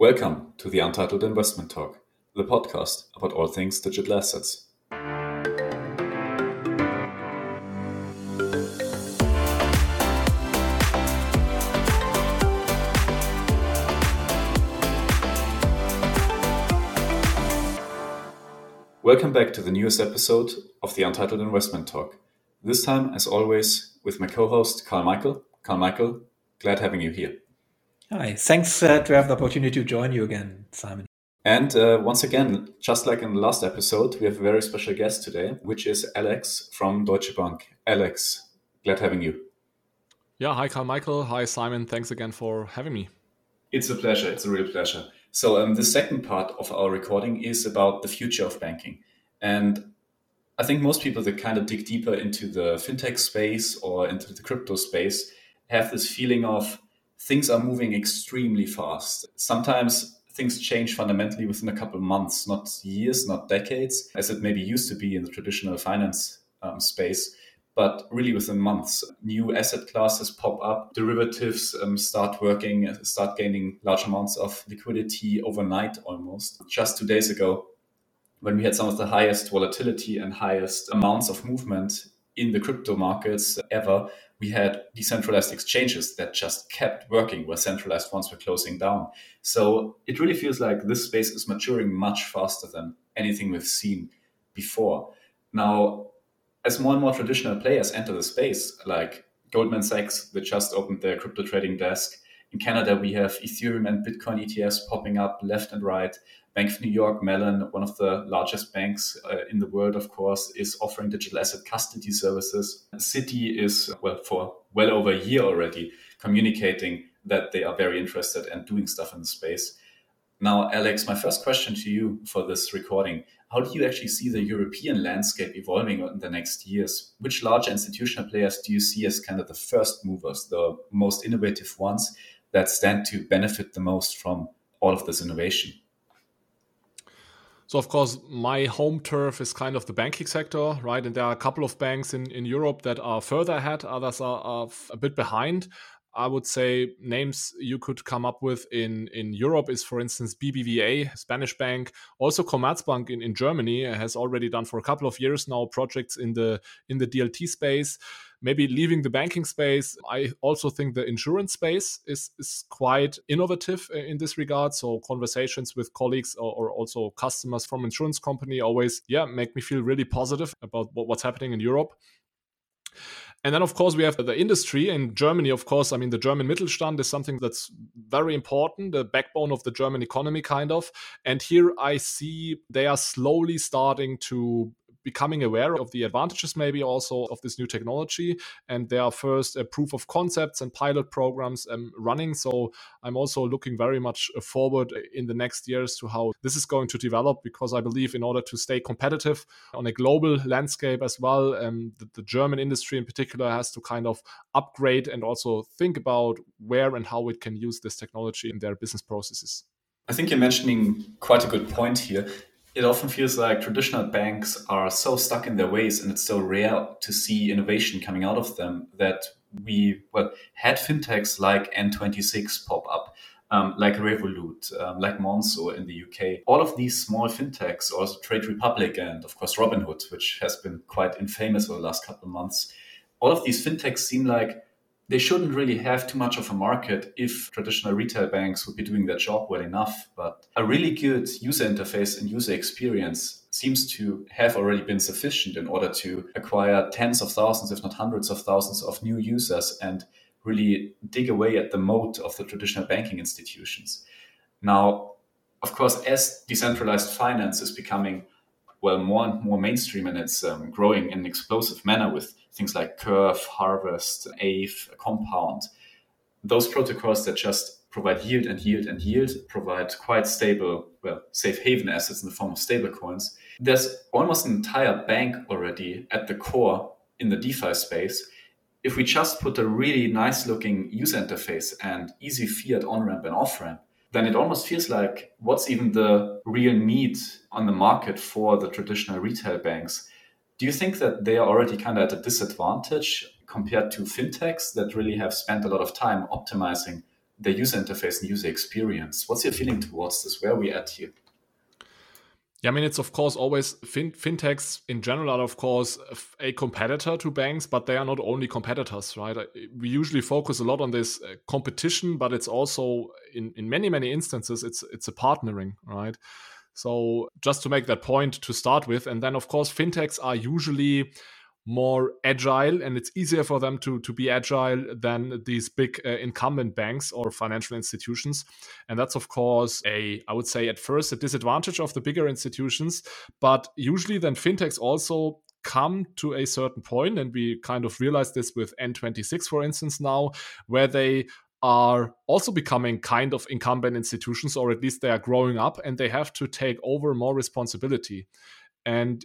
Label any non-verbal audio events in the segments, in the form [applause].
Welcome to the Untitled Investment Talk, the podcast about all things digital assets. Welcome back to the newest episode of the Untitled Investment Talk. This time, as always, with my co host, Carl Michael. Carl Michael, glad having you here. Hi, thanks uh, to have the opportunity to join you again, Simon. And uh, once again, just like in the last episode, we have a very special guest today, which is Alex from Deutsche Bank. Alex, glad having you. Yeah, hi, Carl Michael. Hi, Simon. Thanks again for having me. It's a pleasure. It's a real pleasure. So, um, the second part of our recording is about the future of banking. And I think most people that kind of dig deeper into the fintech space or into the crypto space have this feeling of things are moving extremely fast. Sometimes things change fundamentally within a couple months, not years, not decades, as it maybe used to be in the traditional finance um, space, but really within months. New asset classes pop up, derivatives um, start working, start gaining large amounts of liquidity overnight almost. Just two days ago, when we had some of the highest volatility and highest amounts of movement in the crypto markets ever, we had decentralized exchanges that just kept working where centralized ones were closing down. So it really feels like this space is maturing much faster than anything we've seen before. Now, as more and more traditional players enter the space, like Goldman Sachs, that just opened their crypto trading desk, in Canada, we have Ethereum and Bitcoin ETFs popping up left and right. Bank of New York Mellon, one of the largest banks uh, in the world, of course, is offering digital asset custody services. Citi is, well, for well over a year already, communicating that they are very interested and doing stuff in the space. Now, Alex, my first question to you for this recording How do you actually see the European landscape evolving in the next years? Which large institutional players do you see as kind of the first movers, the most innovative ones that stand to benefit the most from all of this innovation? So, of course, my home turf is kind of the banking sector, right? And there are a couple of banks in, in Europe that are further ahead, others are, are a bit behind. I would say names you could come up with in, in Europe is, for instance, BBVA, Spanish bank. Also, Commerzbank in, in Germany has already done for a couple of years now projects in the in the DLT space maybe leaving the banking space, I also think the insurance space is, is quite innovative uh, in this regard. So conversations with colleagues or, or also customers from insurance company always, yeah, make me feel really positive about what, what's happening in Europe. And then, of course, we have the industry in Germany. Of course, I mean, the German Mittelstand is something that's very important, the backbone of the German economy, kind of. And here I see they are slowly starting to becoming aware of the advantages maybe also of this new technology. And there are first uh, proof of concepts and pilot programs um, running. So i'm also looking very much uh, forward in the next years to how this is going to develop because i believe in order to stay competitive on a global landscape as well um, the, the german industry in particular has to kind of upgrade and also think about where and how it can use this technology in their business processes. I think you're mentioning quite a good point here it often feels like traditional banks are so stuck in their ways and it's so rare to see innovation coming out of them that we well had fintechs like N26 pop up. Um, like Revolut, um, like Monzo in the UK. All of these small fintechs, also Trade Republic, and of course Robinhood, which has been quite infamous over the last couple of months. All of these fintechs seem like they shouldn't really have too much of a market if traditional retail banks would be doing their job well enough. But a really good user interface and user experience seems to have already been sufficient in order to acquire tens of thousands, if not hundreds of thousands of new users and really dig away at the moat of the traditional banking institutions. Now, of course, as decentralized finance is becoming well more and more mainstream and it's um, growing in an explosive manner with things like Curve, Harvest, Aave, Compound. Those protocols that just provide yield and yield and yield provide quite stable, well, safe haven assets in the form of stablecoins. There's almost an entire bank already at the core in the DeFi space. If we just put a really nice looking user interface and easy fiat on ramp and off ramp, then it almost feels like what's even the real need on the market for the traditional retail banks? Do you think that they are already kind of at a disadvantage compared to fintechs that really have spent a lot of time optimizing the user interface and user experience. What's your feeling towards this? Where are we at here? Yeah, I mean, it's of course always fin- fintechs in general are, of course, a competitor to banks, but they are not only competitors, right? We usually focus a lot on this uh, competition, but it's also in, in many, many instances, it's it's a partnering, right? So just to make that point to start with, and then of course, fintechs are usually more agile and it's easier for them to, to be agile than these big uh, incumbent banks or financial institutions. And that's of course a i would say at first a disadvantage of the bigger institutions. But usually then fintechs also come to a certain point and we kind of realize this with n26 for instance now where they are also becoming kind of incumbent institutions or at least they are growing up and they have to take over more responsibility. And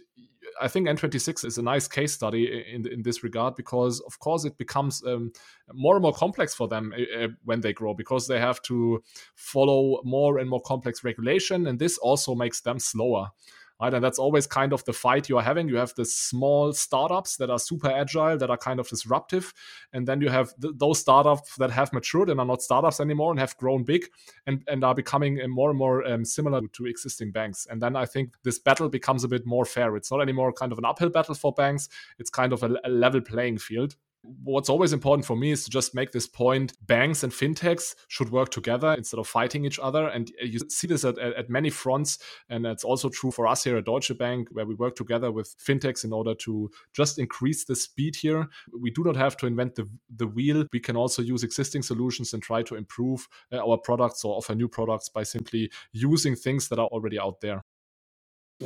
I think N26 is a nice case study in in this regard because, of course, it becomes um, more and more complex for them uh, when they grow because they have to follow more and more complex regulation, and this also makes them slower right? And that's always kind of the fight you are having. You have the small startups that are super agile, that are kind of disruptive, and then you have th- those startups that have matured and are not startups anymore and have grown big and, and are becoming more and more um, similar to existing banks. And then I think this battle becomes a bit more fair. It's not anymore kind of an uphill battle for banks. It's kind of a, a level playing field what's always important for me is to just make this point banks and fintechs should work together instead of fighting each other. And you see this at, at, many fronts and that's also true for us here at deutsche bank where we work together with fintechs in order to just increase the speed here. We do not have to invent the, the wheel. We can also use existing solutions and try to improve uh, our products or offer new products by simply using things that are already out there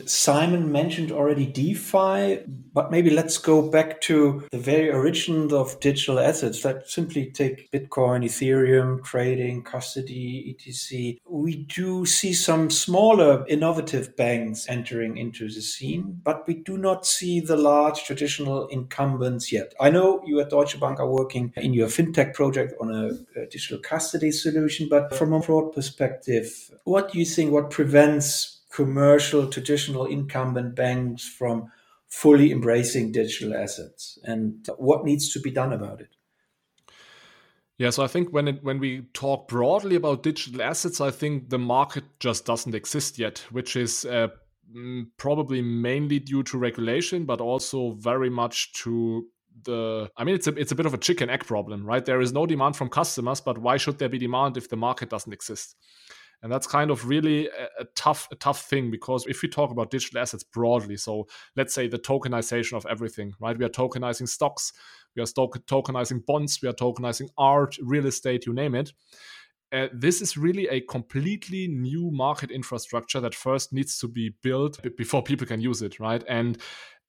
Simon mentioned already DeFi, but maybe let's go back to the very origin of digital assets. That simply take Bitcoin, Ethereum, trading, custody, etc. We do see some smaller innovative banks entering into the scene, but we do not see the large traditional incumbents yet. I know you at Deutsche Bank are working in your fintech project on a, a digital custody solution, but from a broad perspective, what do you think what prevents commercial traditional incumbent banks from fully embracing digital assets and what needs to be done about it yeah, so I think when it, when we talk broadly about digital assets, I think the market just doesn't exist yet, which is uh, probably mainly due to regulation, but also very much to the. I mean, it's a it's a bit of a chicken egg problem, right? There is no demand from customers, but why should there be demand if the market doesn't exist? And that's kind of really a, a, tough a tough thing because if we talk about digital assets broadly so let's say the tokenization of everything right? We are tokenizing stocks we are tokenizing bonds we are tokenizing art real estate you name it. Uh, this is really a completely new market infrastructure that first needs to be built before people can use it right? And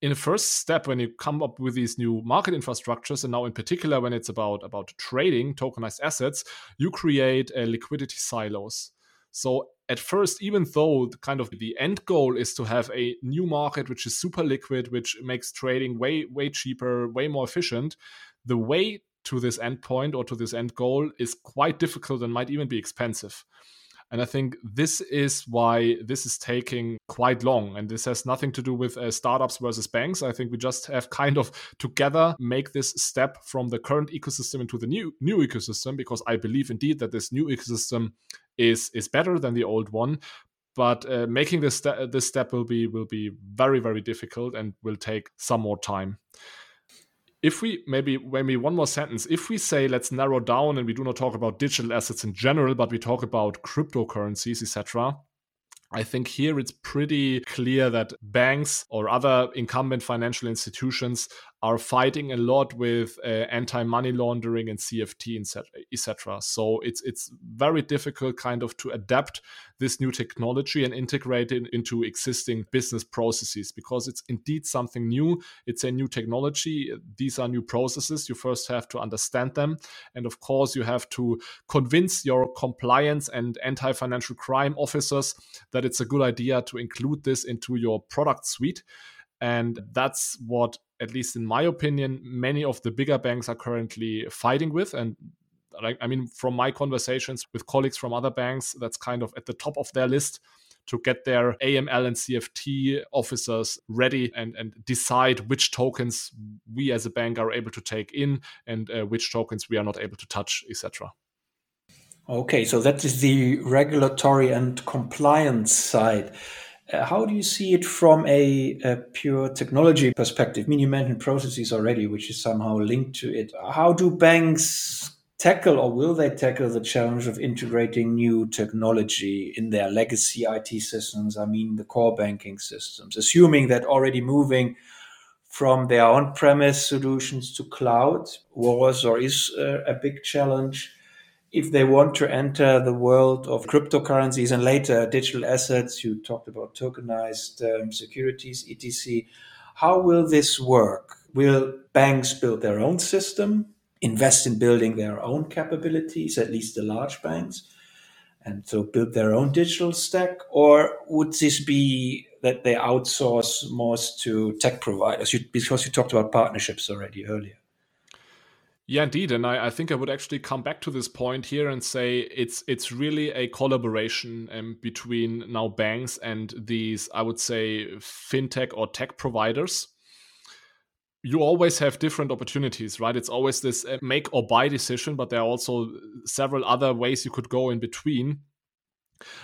in the first step when you come up with these new market infrastructures and now in particular when it's about about trading tokenized assets you create uh, liquidity silos so at first, even though kind of the end goal is to have a new market which is super liquid, which makes trading way way cheaper, way more efficient, the way to this end point or to this end goal is quite difficult and might even be expensive. And I think this is why this is taking quite long. And this has nothing to do with uh, startups versus banks. I think we just have kind of together make this step from the current ecosystem into the new new ecosystem because I believe indeed that this new ecosystem is is better than the old one but uh, making this this step will be will be very very difficult and will take some more time if we maybe maybe one more sentence. If we say let's narrow down and we do not talk about digital assets in general but we talk about cryptocurrencies etc I think here it's pretty clear that banks or other incumbent financial institutions are fighting a lot with uh, anti-money laundering and CFT, etc. So it's it's very difficult, kind of, to adapt this new technology and integrate it into existing business processes because it's indeed something new. It's a new technology. These are new processes. You first have to understand them, and of course, you have to convince your compliance and anti-financial crime officers that it's a good idea to include this into your product suite. And that's what, at least in my opinion, many of the bigger banks are currently fighting with. And I mean, from my conversations with colleagues from other banks, that's kind of at the top of their list to get their AML and CFT officers ready and, and decide which tokens we as a bank are able to take in and uh, which tokens we are not able to touch, etc. Okay, so that is the regulatory and compliance side. Uh, how do you see it from a, a, pure technology perspective? I mean, you mentioned processes already, which is somehow linked to it. How do banks tackle or will they tackle the challenge of integrating new technology in their legacy IT systems? I mean, the core banking systems, assuming that already moving from their on premise solutions to cloud was or is uh, a big challenge if they want to enter the world of cryptocurrencies and later digital assets, you talked about tokenized um, securities, etc. How will this work? Will banks build their own system, invest in building their own capabilities, at least the large banks, and so build their own digital stack? Or would this be that they outsource most to tech providers? You, because you talked about partnerships already earlier. Yeah, indeed, and I, I, think I would actually come back to this point here and say it's it's really a collaboration um, between now banks and these I would say fintech or tech providers. You always have different opportunities, right? It's always this uh, make or buy decision, but there are also several other ways you could go in between.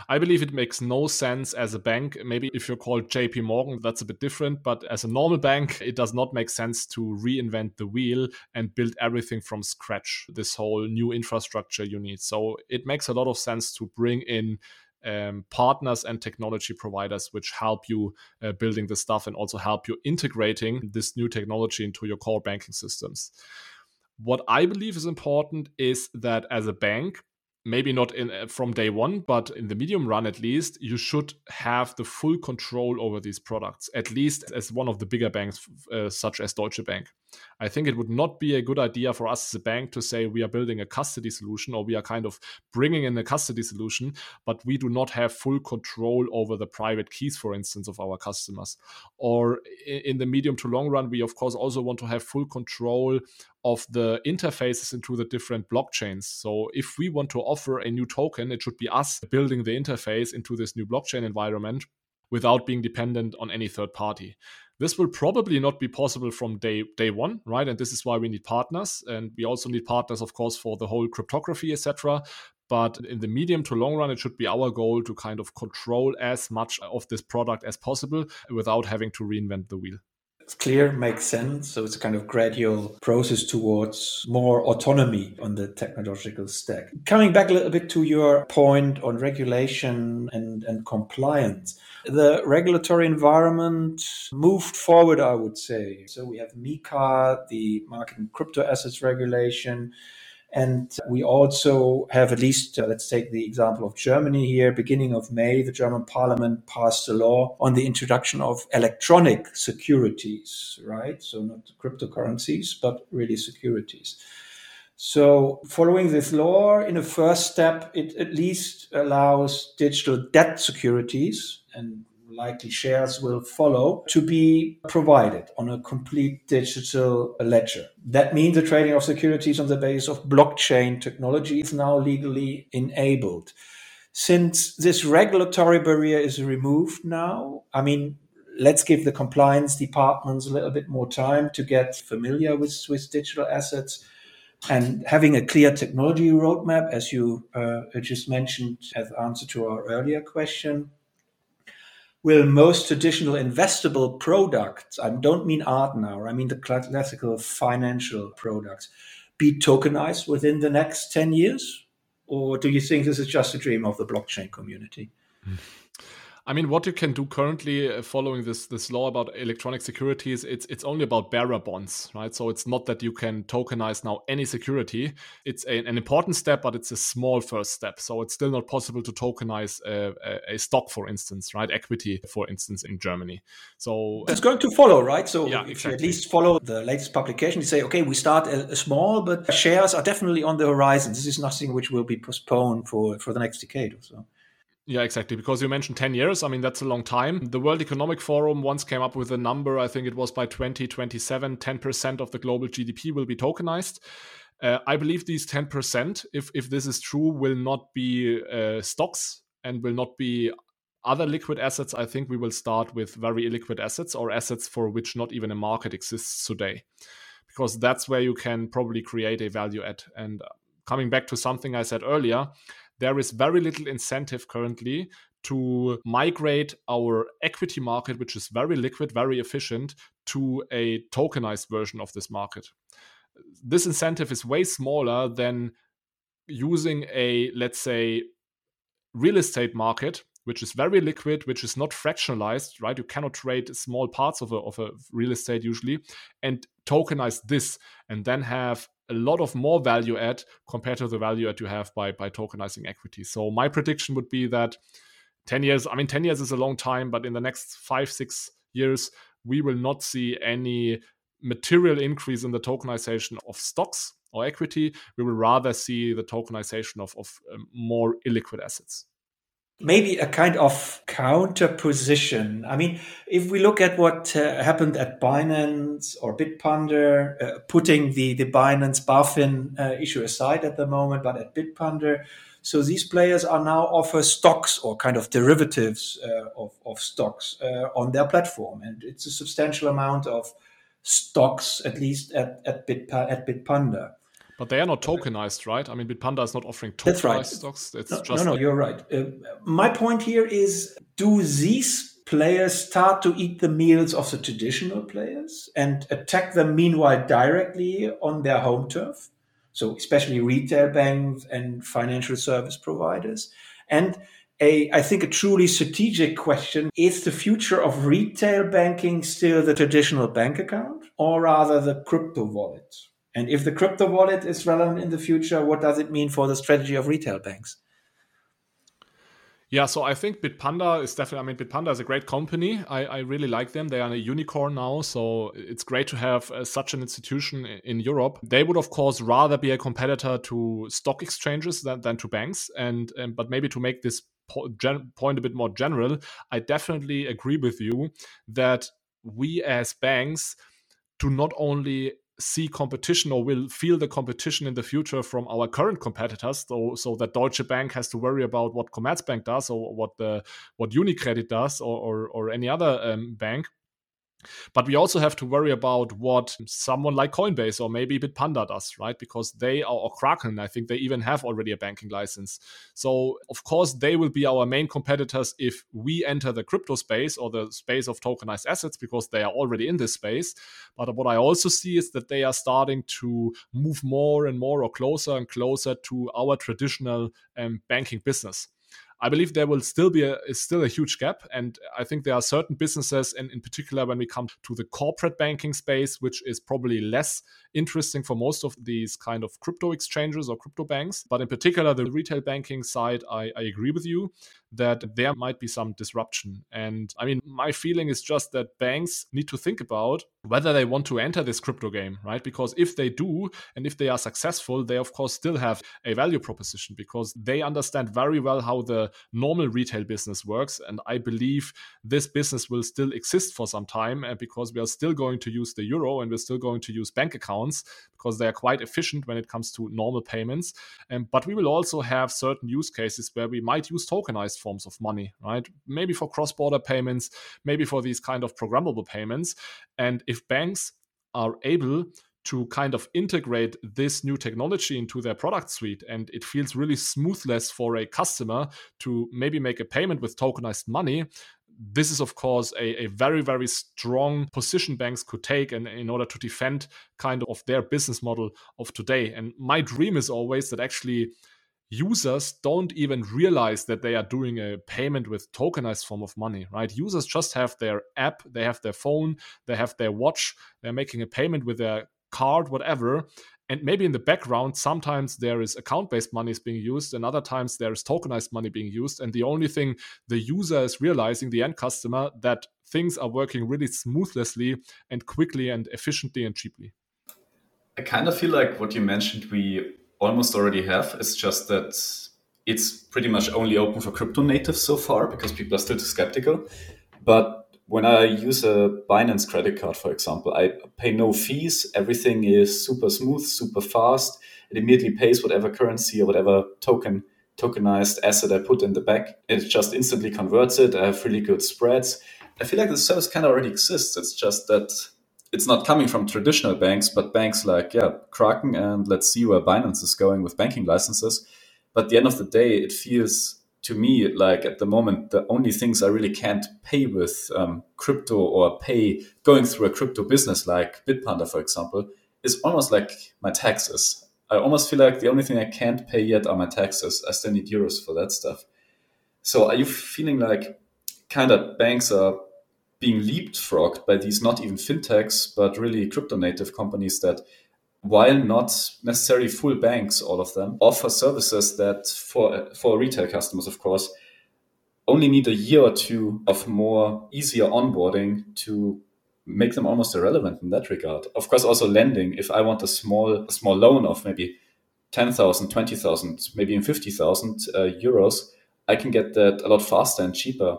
I believe it makes no sense as a bank. Maybe if you're called JP Morgan, that's a bit different. But as a normal bank, it does not make sense to reinvent the wheel and build everything from scratch, this whole new infrastructure you need. So it makes a lot of sense to bring in um, partners and technology providers which help you uh, building the stuff and also help you integrating this new technology into your core banking systems. What I believe is important is that as a bank, maybe not in uh, from day one but in the medium run at least you should have the full control over these products at least as one of the bigger banks uh, such as deutsche bank i think it would not be a good idea for us as a bank to say we are building a custody solution or we are kind of bringing in a custody solution but we do not have full control over the private keys for instance of our customers or in the medium to long run we of course also want to have full control of the interfaces into the different blockchains. So if we want to offer a new token, it should be us building the interface into this new blockchain environment without being dependent on any third party. This will probably not be possible from day day one, right? And this is why we need partners, and we also need partners, of course, for the whole cryptography, etc. But in the medium to long run, it should be our goal to kind of control as much of this product as possible without having to reinvent the wheel. It's clear, makes sense. So it's a kind of gradual process towards more autonomy on the technological stack. Coming back a little bit to your point on regulation and, and compliance, the regulatory environment moved forward, I would say. So we have MiCA, the market and crypto assets regulation. And we also have at least, uh, let's take the example of Germany here. Beginning of May, the German parliament passed a law on the introduction of electronic securities, right? So not cryptocurrencies, but really securities. So, following this law, in a first step, it at least allows digital debt securities and likely shares will follow, to be provided on a complete digital ledger. That means the trading of securities on the basis of blockchain technology is now legally enabled. Since this regulatory barrier is removed now, I mean, let's give the compliance departments a little bit more time to get familiar with, with digital assets and having a clear technology roadmap, as you uh, just mentioned as answer to our earlier question, will most traditional investable products, I don't mean art now, I mean the classical financial products, be tokenized within the next 10 years? Or do you think this is just a dream of the blockchain community? Hmm. I mean, what you can do currently, uh, following this this law about electronic securities, it's it's only about bearer bonds, right? So it's not that you can tokenize now any security. It's a, an important step, but it's a small first step. So it's still not possible to tokenize a, a, stock, for instance, right? Equity, for instance, in Germany. So it's going to follow, right? So yeah, if exactly. you at least follow the latest publication, you say, okay, we start a, a small, but shares are definitely on the horizon. This is nothing which will be postponed for for the next decade or so. Yeah, exactly. Because you mentioned 10 years. I mean, that's a long time. The World Economic Forum once came up with a number. I think it was by 2027, 10% of the global GDP will be tokenized. Uh, I believe these 10%, if, if this is true, will not be uh, stocks and will not be other liquid assets. I think we will start with very illiquid assets or assets for which not even a market exists today. Because that's where you can probably create a value add. And coming back to something I said earlier, there is very little incentive currently to migrate our equity market, which is very liquid, very efficient, to a tokenized version of this market. This incentive is way smaller than using a, let's say, real estate market which is very liquid, which is not fractionalized, right? You cannot trade small parts of a, of a real estate usually, and tokenize this, and then have a lot of more value add compared to the value add you have by by tokenizing equity. So my prediction would be that 10 years, I mean 10 years is a long time, but in the next 5 6 years we will not see any material increase in the tokenization of stocks or equity. We will rather see the tokenization of, of um, more illiquid assets maybe a kind of counter position. I mean, if we look at what uh, happened at Binance or Bitpanda, uh, putting the, the Binance BaFin uh, issue aside at the moment, but at Bitpanda, so these players are now offer stocks or kind of derivatives uh, of, of stocks uh, on their platform. And it's a substantial amount of stocks, at least at, at, at Bitpanda. But they are not tokenized, right? I mean, Bitpanda is not offering tokenized That's right. stocks. It's no, just no, no, you're right. Uh, my point here is: Do these players start to eat the meals of the traditional players and attack them meanwhile directly on their home turf? So, especially retail banks and financial service providers, and a, I think, a truly strategic question is the future of retail banking still the traditional bank account or rather the crypto wallet? And if the crypto wallet is relevant in the future, what does it mean for the strategy of retail banks? Yeah, so I think Bitpanda is definitely, I mean, Bitpanda is a great company. I, I really like them. They are a unicorn now. So it's great to have uh, such an institution in Europe. They would, of course, rather be a competitor to stock exchanges than, than to banks. And, and But maybe to make this po- gen- point a bit more general, I definitely agree with you that we as banks do not only see competition or will feel the competition in the future from our current competitors so so that Deutsche Bank has to worry about what Commerzbank does or what the what UniCredit does or or, or any other um, bank but we also have to worry about what someone like Coinbase or maybe Bitpanda does, right? Because they are, or Kraken, I think they even have already a banking license. So, of course, they will be our main competitors if we enter the crypto space or the space of tokenized assets because they are already in this space. But what I also see is that they are starting to move more and more or closer and closer to our traditional um, banking business. I believe there will still be a still a huge gap, and I think there are certain businesses, and in particular when we come to the corporate banking space, which is probably less interesting for most of these kind of crypto exchanges or crypto banks. But in particular, the retail banking side, I, I agree with you that there might be some disruption. And I mean, my feeling is just that banks need to think about whether they want to enter this crypto game, right? Because if they do, and if they are successful, they of course still have a value proposition because they understand very well how the normal retail business works. And I believe this business will still exist for some time uh, because we are still going to use the euro and we're still going to use bank accounts because they are quite efficient when it comes to normal payments. Um, but we will also have certain use cases where we might use tokenized forms of money, right? Maybe for cross border payments, maybe for these kind of programmable payments. And if banks are able to kind of integrate this new technology into their product suite and it feels really smoothless for a customer to maybe make a payment with tokenized money this is of course a, a, very very strong position banks could take and in order to defend kind of their business model of today and my dream is always that actually users don't even realize that they are doing a payment with tokenized form of money right? Users just have their app they have their phone they have their watch they're making a payment with their card whatever. And maybe in the background sometimes there is account based money is being used and other times there is tokenized money being used. And the only thing the user is realizing the end customer that things are working really smoothly and quickly and efficiently and cheaply. I kind of feel like what you mentioned we almost already have it's just that it's pretty much only open for crypto natives so far because people are still too skeptical but when I use a Binance credit card, for example, I pay no fees. Everything is super smooth, super fast. It immediately pays whatever currency or whatever token tokenized asset I put in the back. It just instantly converts it. I have really good spreads. I feel like the service kind of already exists. It's just that it's not coming from traditional banks, but banks like yeah Kraken and let's see where Binance is going with banking licenses. But at the end of the day, it feels to me like at the moment the only things I really can't pay with um, crypto or pay going through a crypto business like Bitpanda, for example, is almost like my taxes. I almost feel like the only thing I can't pay yet are my taxes. I still need euros for that stuff. So are you feeling like kind of banks are being leapfrogged by these not even fintechs, but really crypto native companies that, while not necessarily full banks, all of them offer services that for for retail customers, of course, only need a year or two of more easier onboarding to make them almost irrelevant in that regard. Of course, also lending. If I want a small a small loan of maybe 10,000, 20,000, maybe even 50,000 uh, euros, I can get that a lot faster and cheaper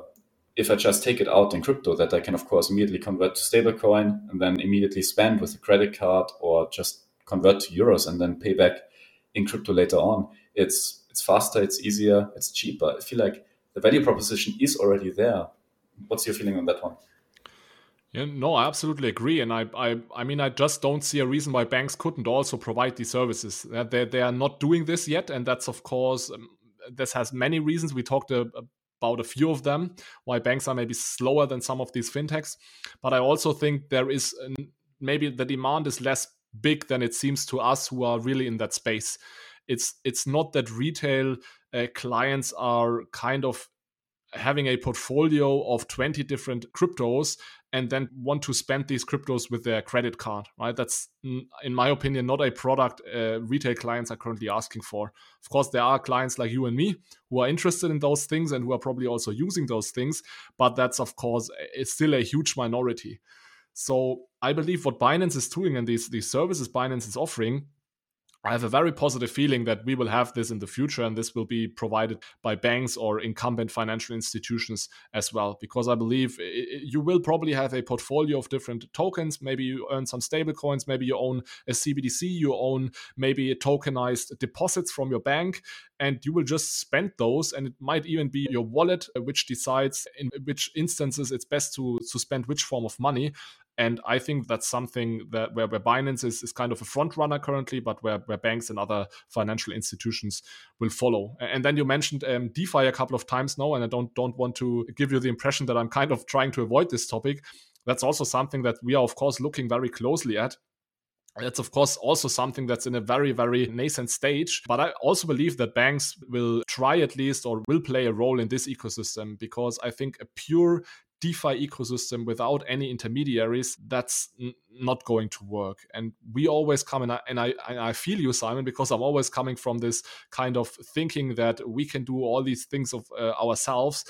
if I just take it out in crypto, that I can of course immediately convert to stablecoin and then immediately spend with a credit card or just convert to euros and then pay back in crypto later on. It's it's faster, it's easier, it's cheaper. I feel like the value proposition is already there. What's your feeling on that one? Yeah, no, I absolutely agree, and I, I, I mean, I just don't see a reason why banks couldn't also provide these services. They, they are not doing this yet, and that's of course um, this has many reasons. We talked a, about a few of them, why banks are maybe slower than some of these fintechs. But I also think there is an, maybe the demand is less big than it seems to us who are really in that space. It's it's not that retail uh, clients are kind of having a portfolio of 20 different cryptos and then want to spend these cryptos with their credit card right? That's in my opinion not a product uh, retail clients are currently asking for. Of course there are clients like you and me who are interested in those things and who are probably also using those things but that's of course it's still a huge minority. So i believe what binance is doing and these these services binance is offering I have a very positive feeling that we will have this in the future, and this will be provided by banks or incumbent financial institutions as well. Because I believe you will probably have a portfolio of different tokens. Maybe you earn some stable coins, maybe you own a CBDC, you own maybe tokenized deposits from your bank, and you will just spend those. And it might even be your wallet uh, which decides in which instances it's best to, to spend which form of money. And I think that's something that where, where Binance is, is kind of a front runner currently, but where, where banks and other financial institutions will follow. And then you mentioned um, DeFi a couple of times now, and I don't don't want to give you the impression that I'm kind of trying to avoid this topic. That's also something that we are, of course, looking very closely at. That's, of course, also something that's in a very, very nascent stage. But I also believe that banks will try at least or will play a role in this ecosystem because I think a pure DeFi ecosystem without any intermediaries, that's n- not going to work. And we always come and I, and I and I feel you, Simon, because I'm always coming from this kind of thinking that we can do all these things of uh, ourselves.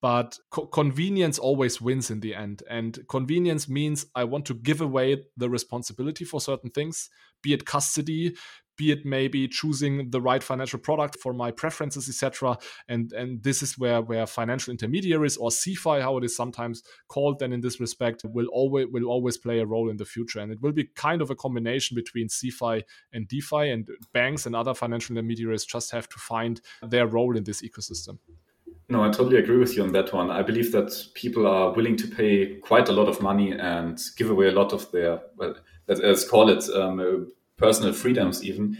But co- convenience always wins in the end. And convenience means I want to give away the responsibility for certain things, be it custody, be it maybe choosing the right financial product for my preferences etc and and this is where where financial intermediaries or CeFi, how it is sometimes called then in this respect will always will always play a role in the future. And it will be kind of a combination between CeFi and DeFi and banks and other financial intermediaries just have to find their role in this ecosystem. No, I totally agree with you on that one. I believe that people are willing to pay quite a lot of money and give away a lot of their, well, let's call it um, personal freedoms even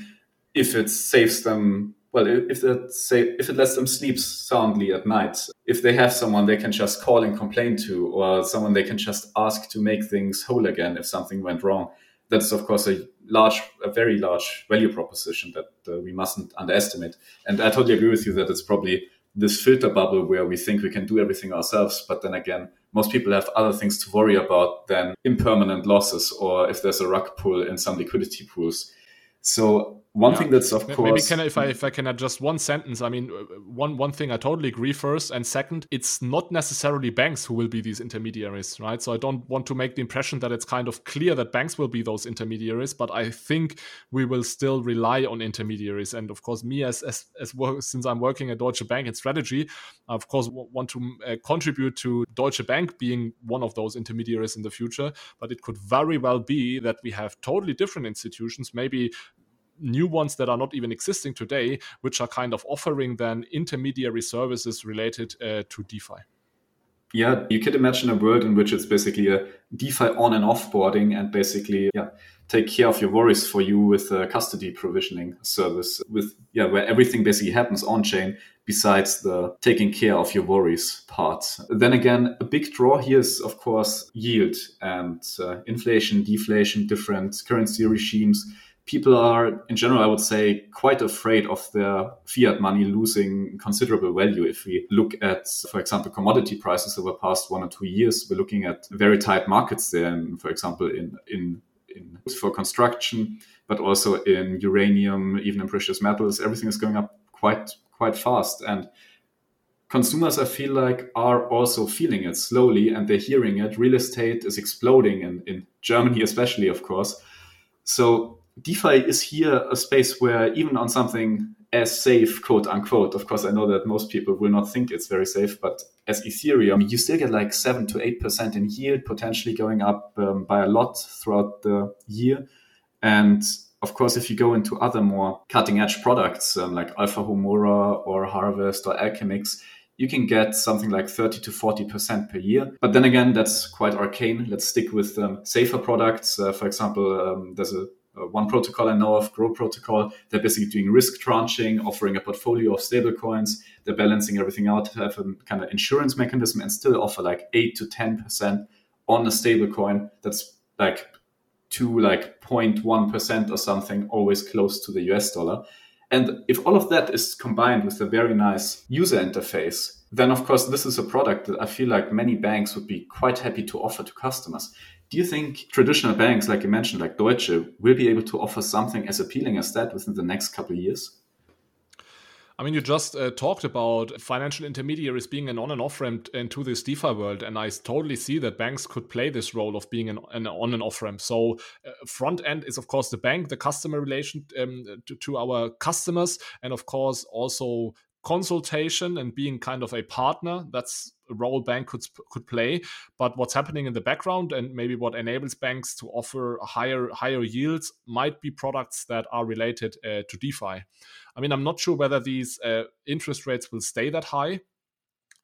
if it saves them well if it say if it lets them sleep soundly at night. If they have someone they can just call and complain to or someone they can just ask to make things whole again if something went wrong that's of course a large a very large value proposition that uh, we mustn't underestimate. And i totally agree with you that it's probably this filter bubble where we think we can do everything ourselves but then again most people have other things to worry about than impermanent losses or if there's a rug pull in some liquidity pools. So one yeah. thing that's of maybe course maybe can I, if I if I can adjust one sentence. I mean, uh, one one thing I totally agree. First and second, it's not necessarily banks who will be these intermediaries, right? So I don't want to make the impression that it's kind of clear that banks will be those intermediaries, but I think we will still rely on intermediaries. And of course, me as as as work, since I'm working at Deutsche Bank in strategy, I of course want to uh, contribute to Deutsche Bank being one of those intermediaries in the future. But it could very well be that we have totally different institutions, maybe new ones that are not even existing today, which are kind of offering then intermediary services related uh, to DeFi. Yeah, you could imagine a world in which it's basically a DeFi on and offboarding and basically, yeah, take care of your worries for you with a custody provisioning service with, yeah, where everything basically happens on chain besides the taking care of your worries part. Then again, a big draw here is, of course, yield and uh, inflation, deflation, different currency regimes people are, in general, I would say, quite afraid of their fiat money losing considerable value. If we look at, for example, commodity prices over the past one or two years, we're looking at very tight markets there. For example, in, in, in for construction, but also in uranium, even in precious metals, everything is going up quite quite fast. And consumers, I feel like, are also feeling it slowly and they're hearing it. Real estate is exploding in, in Germany, especially, of course. So DeFi is here a space where even on something as safe, quote unquote, of course, I know that most people will not think it's very safe, but as Ethereum, you still get like 7 to 8% in yield, potentially going up um, by a lot throughout the year. And of course, if you go into other more cutting edge products um, like Alpha Homura or Harvest or Alchemix, you can get something like 30 to 40% per year. But then again, that's quite arcane. Let's stick with um, safer products. Uh, for example, um, there's a uh, one protocol I know of, Gro Protocol, they're basically doing risk tranching, offering a portfolio of stablecoins. They're balancing everything out to have a kind of insurance mechanism and still offer like eight to ten percent on a stablecoin that's like to like 0.1 percent or something, always close to the US dollar. And if all of that is combined with a very nice user interface, then of course this is a product that I feel like many banks would be quite happy to offer to customers. Do you think traditional banks, like you mentioned, like Deutsche, will be able to offer something as appealing as that within the next couple of years? I mean, you just uh, talked about financial intermediaries being an on and off ramp into this DeFi world, and I totally see that banks could play this role of being an, an on and off ramp. So, uh, front end is of course the bank, the customer relation um, to, to, our customers, and of course also consultation and being kind of a partner. That's a role bank could could play. But what's happening in the background and maybe what enables banks to offer higher higher yields might be products that are related uh, to DeFi. I mean, I'm not sure whether these uh, interest rates will stay that high.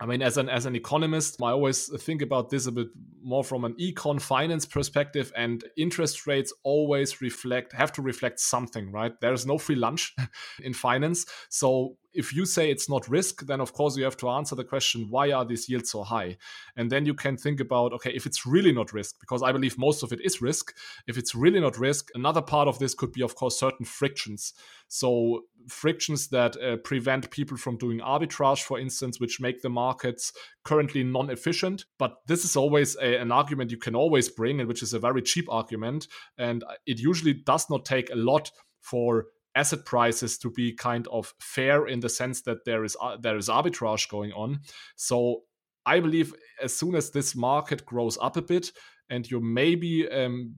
I mean, as an as an economist, I always think about this a bit more from an econ finance perspective. And interest rates always reflect have to reflect something, right? There is no free lunch [laughs] in finance, so if you say it's not risk, then of course you have to answer the question, why are these yields so high? And then you can think about, okay, if it's really not risk, because I believe most of it is risk, if it's really not risk, another part of this could be, of course, certain frictions. So, frictions that uh, prevent people from doing arbitrage, for instance, which make the markets currently non efficient. But this is always a, an argument you can always bring, and which is a very cheap argument. And it usually does not take a lot for asset prices to be kind of fair in the sense that there is uh, there is arbitrage going on. So I believe as soon as this market grows up a bit and you maybe um,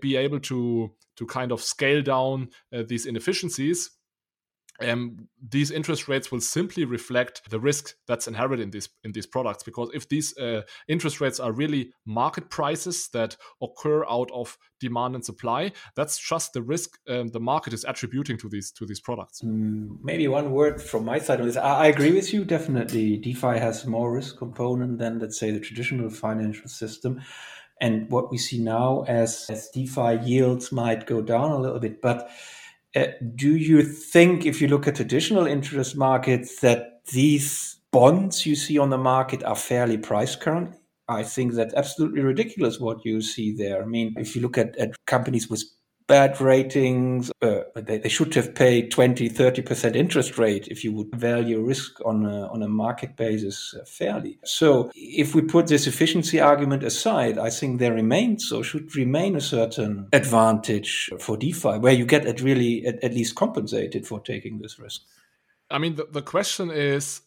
be able to to kind of scale down uh, these inefficiencies um, these interest rates will simply reflect the risk that's inherent in these in these products. Because if these uh, interest rates are really market prices that occur out of demand and supply, that's just the risk um, the market is attributing to these to these products. Mm, maybe one word from my side on this. I, I agree with you. Definitely, DeFi has more risk component than let's say the traditional financial system. And what we see now as, as DeFi yields might go down a little bit, but Uh, do you think, if you look at traditional interest markets, that these bonds you see on the market are fairly priced currently? I think that's absolutely ridiculous what you see there. I mean, if you look at, at companies with bad ratings. Uh, they, they should have paid 20, 30% interest rate if you would value risk on a, on a market basis uh, fairly. So if we put this efficiency argument aside, I think there remains or should remain a certain advantage for DeFi where you get at really at, at least compensated for taking this risk. I mean, the, the question is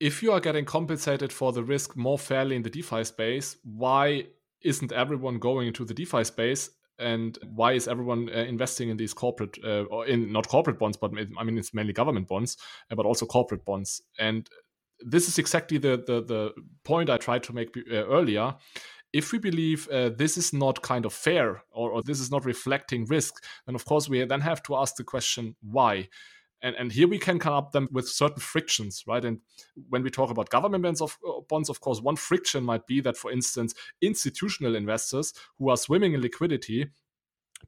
if you are getting compensated for the risk more fairly in the DeFi space, why isn't everyone going into the DeFi space and why is everyone uh, investing in these corporate uh, or in not corporate bonds but i mean it's mainly government bonds uh, but also corporate bonds. And this is exactly the the, the point i tried to make uh, earlier. If we believe uh, this is not kind of fair or, or, this is not reflecting risk then of course we then have to ask the question why and, and here we can come up them with certain frictions, right? And when we talk about government bonds, of, uh, bonds, of course, one friction might be that, for instance, institutional investors who are swimming in liquidity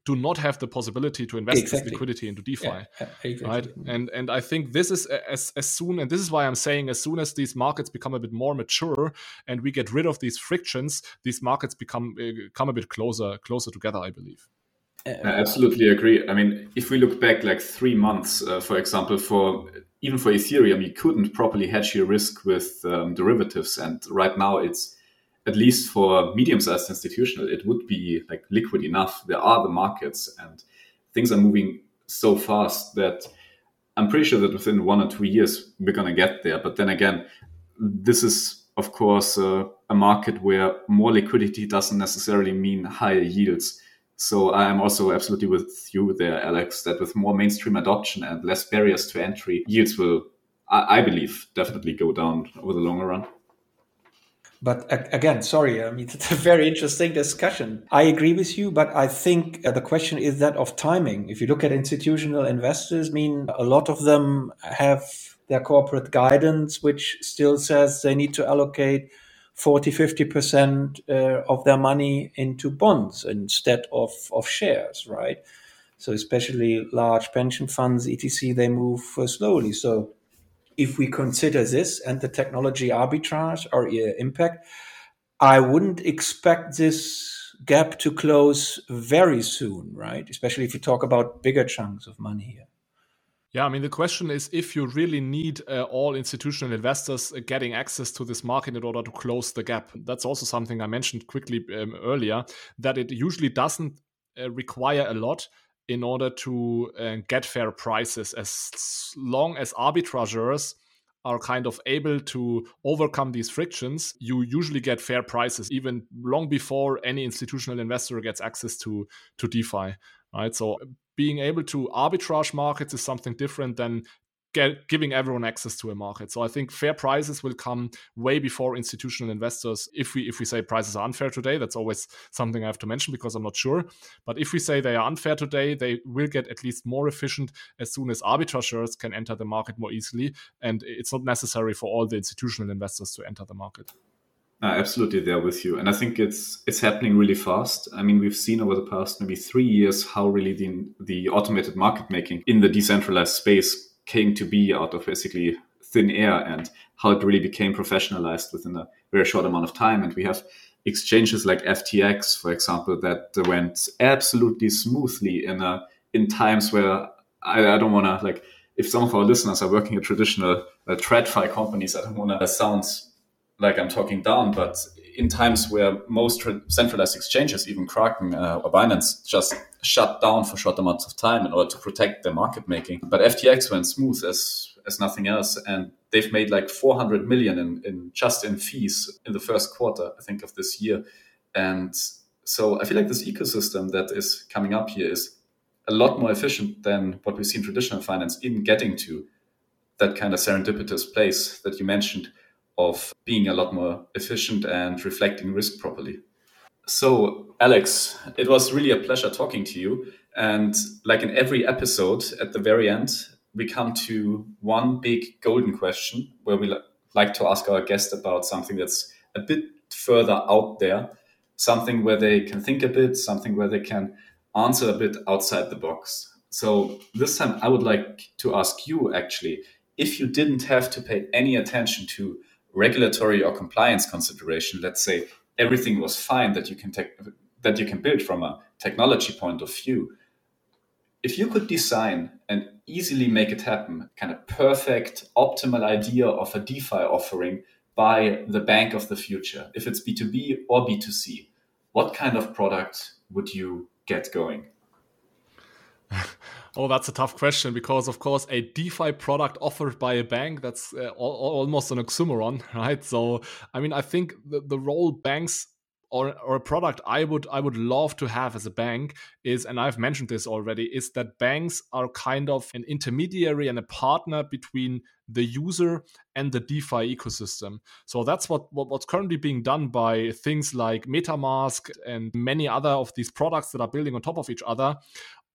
do not have the possibility to invest exactly. this liquidity into DeFi, yeah, exactly. right? And and I think this is as as soon and this is why I'm saying as soon as these markets become a bit more mature and we get rid of these frictions, these markets become uh, come a bit closer closer together. I believe. I absolutely agree. I mean, if we look back like three months, uh, for example, for even for Ethereum, you couldn't properly hedge your risk with um, derivatives, and right now it's at least for medium-sized institutional, it would be like liquid enough. There are the markets, and things are moving so fast that I'm pretty sure that within one or two years we're gonna get there. But then again, this is of course uh, a market where more liquidity doesn't necessarily mean higher yields. So I am also absolutely with you there, Alex, that with more mainstream adoption and less barriers to entry, yields will, I, I believe, definitely go down over the longer run. But again, sorry, I mean, [laughs] it's a very interesting discussion. I agree with you, but I think uh, the question is that of timing. If you look at institutional investors, I mean, a lot of them have their corporate guidance, which still says they need to allocate 40, 50% uh, of their money into bonds instead of, of shares, right? So especially large pension funds, etc., they move uh, slowly. So if we consider this and the technology arbitrage or uh, impact, I wouldn't expect this gap to close very soon, right? Especially if you talk about bigger chunks of money here. Yeah, I mean, the question is if you really need uh, all institutional investors uh, getting access to this market in order to close the gap. That's also something I mentioned quickly um, earlier that it usually doesn't uh, require a lot in order to uh, get fair prices as long as arbitrageurs are kind of able to overcome these frictions you usually get fair prices even long before any institutional investor gets access to to defi right so being able to arbitrage markets is something different than get, giving everyone access to a market. So I think fair prices will come way before institutional investors. If we if we say prices are unfair today, that's always something I have to mention because I'm not sure. But if we say they are unfair today, they will get at least more efficient as soon as arbitrageurs can enter the market more easily. And it's not necessary for all the institutional investors to enter the market. Uh, absolutely there with you. And i think it's it's happening really fast. I mean we've seen over the past maybe three years how really the the automated market making in the decentralized space came to be out of basically thin air and how it really became professionalized within a very short amount of time. And we have exchanges like ftx for example that went absolutely smoothly in a in times where i, I don't want to like if some of our listeners are working at traditional uh, TradFi companies, I don't want to sound like I'm talking down, but in times where most centralized exchanges, even Kraken uh, or Binance, just shut down for short amounts of time in order to protect their market making. But FTX went smooth as as nothing else, and they've made like 400 million in, in just in fees in the first quarter, I think, of this year. And so I feel like this ecosystem that is coming up here is a lot more efficient than what we see in traditional finance in getting to that kind of serendipitous place that you mentioned of being a lot more efficient and reflecting risk properly. So, Alex, it was really a pleasure talking to you. And like in every episode, at the very end, we come to one big golden question where we like to ask our guest about something that's a bit further out there, something where they can think a bit, something where they can answer a bit outside the box. So, this time I would like to ask you actually if you didn't have to pay any attention to regulatory or compliance consideration, let's say everything was fine that you can take that you can build from a technology point of view. If you could design and easily make it happen, kind of perfect, optimal idea of a DeFi offering by the bank of the future, if it's B2B or B2C, what kind of product would you get going? [laughs] Oh, that's a tough question because, of course, a DeFi product offered by a bank, that's uh, almost an oxymoron, [laughs] right? So, I mean, I think the, the role banks or, or a product I would I would love to have as a bank is, and I've mentioned this already, is that banks are kind of an intermediary and a partner between the user and the DeFi ecosystem. So that's what, what what's currently being done by things like MetaMask and many other of these products that are building on top of each other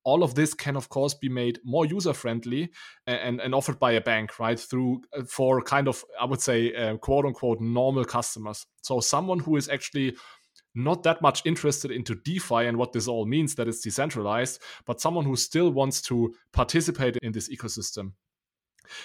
all of this can of course be made more user friendly and, and offered by a bank right through uh, for kind of i would say uh, quote unquote normal customers so someone who is actually not that much interested into DeFi and what this all means that it's decentralized, but someone who still wants to participate in this ecosystem.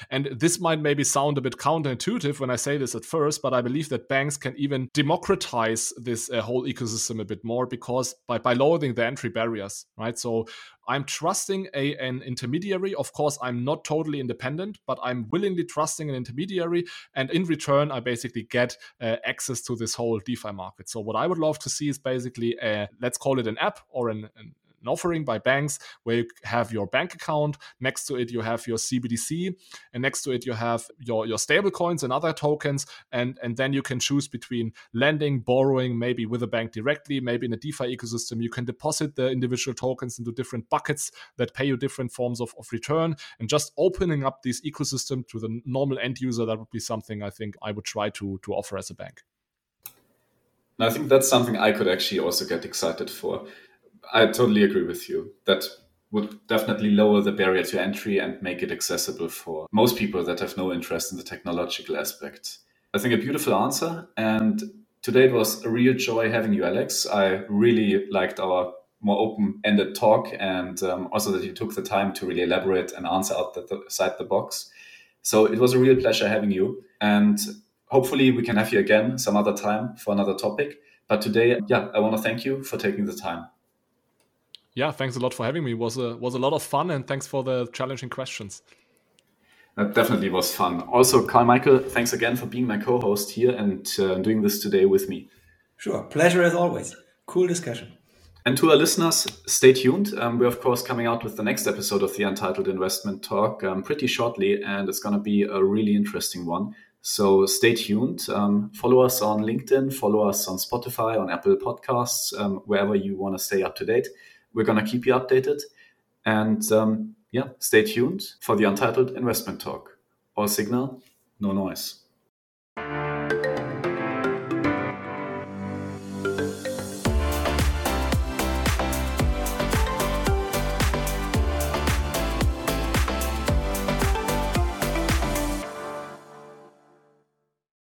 And this might maybe sound a bit counterintuitive when I say this at first, but I believe that banks can even democratize this uh, whole ecosystem a bit more because by, by lowering the entry barriers, right? So I'm trusting a, an intermediary. Of course, I'm not totally independent, but I'm willingly trusting an intermediary. And in return, I basically get uh, access to this whole DeFi market. So, what I would love to see is basically, a, let's call it an app or an, an an offering by banks where you have your bank account. Next to it, you have your CBDC, and next to it, you have your your stable coins and other tokens. And and then you can choose between lending, borrowing, maybe with a bank directly, maybe in a DeFi ecosystem. You can deposit the individual tokens into different buckets that pay you different forms of, of return. And just opening up this ecosystem to the normal end user, that would be something I think I would try to to offer as a bank. And I think that's something I could actually also get excited for. I totally agree with you. That would definitely lower the barrier to entry and make it accessible for most people that have no interest in the technological aspect. I think a beautiful answer. And today it was a real joy having you, Alex. I really liked our more open ended talk and um, also that you took the time to really elaborate and answer outside the box. So it was a real pleasure having you. And hopefully we can have you again some other time for another topic. But today, yeah, I want to thank you for taking the time yeah, thanks a lot for having me. It was a was a lot of fun, and thanks for the challenging questions. That definitely was fun. Also, Carl Michael, thanks again for being my co-host here and uh, doing this today with me. Sure, pleasure as always. Cool discussion. And to our listeners, stay tuned. Um, we're of course coming out with the next episode of the Untitled Investment Talk um, pretty shortly, and it's going to be a really interesting one. So stay tuned. Um, follow us on LinkedIn, follow us on Spotify, on Apple Podcasts, um, wherever you want to stay up to date. We're going to keep you updated. And um, yeah, stay tuned for the Untitled Investment Talk. All signal, no noise.